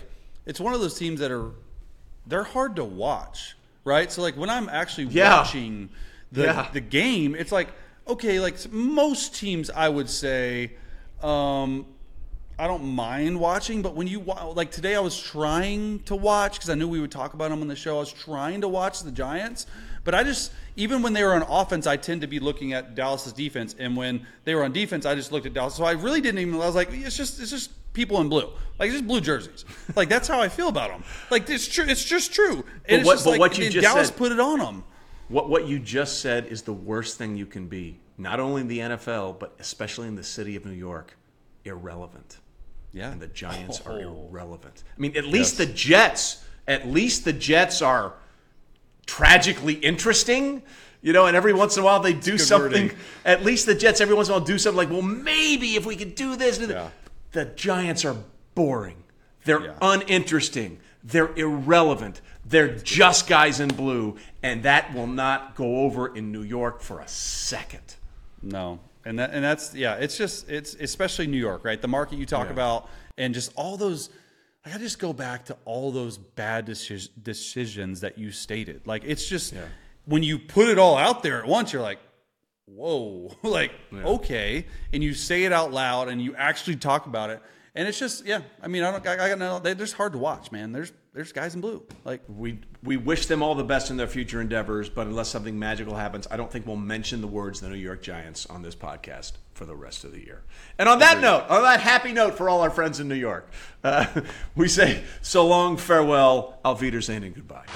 it's one of those teams that are they're hard to watch, right? So like when I'm actually yeah. watching the yeah. the game, it's like okay, like most teams, I would say. Um, I don't mind watching, but when you like today, I was trying to watch because I knew we would talk about them on the show. I was trying to watch the Giants, But I just even when they were on offense, I tend to be looking at Dallas's defense, and when they were on defense, I just looked at Dallas. So I really didn't even. I was like, it's just it's just people in blue, like just blue jerseys. like that's how I feel about them. Like it's true. It's just true. And but what, just but like, what you just Dallas said, put it on them. What what you just said is the worst thing you can be. Not only in the NFL, but especially in the city of New York, irrelevant. Yeah, and the Giants oh. are irrelevant. I mean, at least yes. the Jets. At least the Jets are tragically interesting. You know, and every once in a while they do something. Wording. At least the Jets every once in a while do something like, well, maybe if we could do this. Yeah. The Giants are boring. They're yeah. uninteresting. They're irrelevant. They're just guys in blue, and that will not go over in New York for a second. No, and that and that's yeah. It's just it's especially New York, right? The market you talk yeah. about, and just all those. Like I just go back to all those bad deci- decisions that you stated. Like it's just yeah. when you put it all out there at once, you're like, whoa, like yeah. okay, and you say it out loud and you actually talk about it, and it's just yeah. I mean, I don't. I, I got no. They're just hard to watch, man. There's there's guys in blue. Like we we wish them all the best in their future endeavors, but unless something magical happens, I don't think we'll mention the words the New York Giants on this podcast for the rest of the year. And on that note, on that happy note for all our friends in New York, uh, we say so long, farewell, auf Wiedersehen, and goodbye.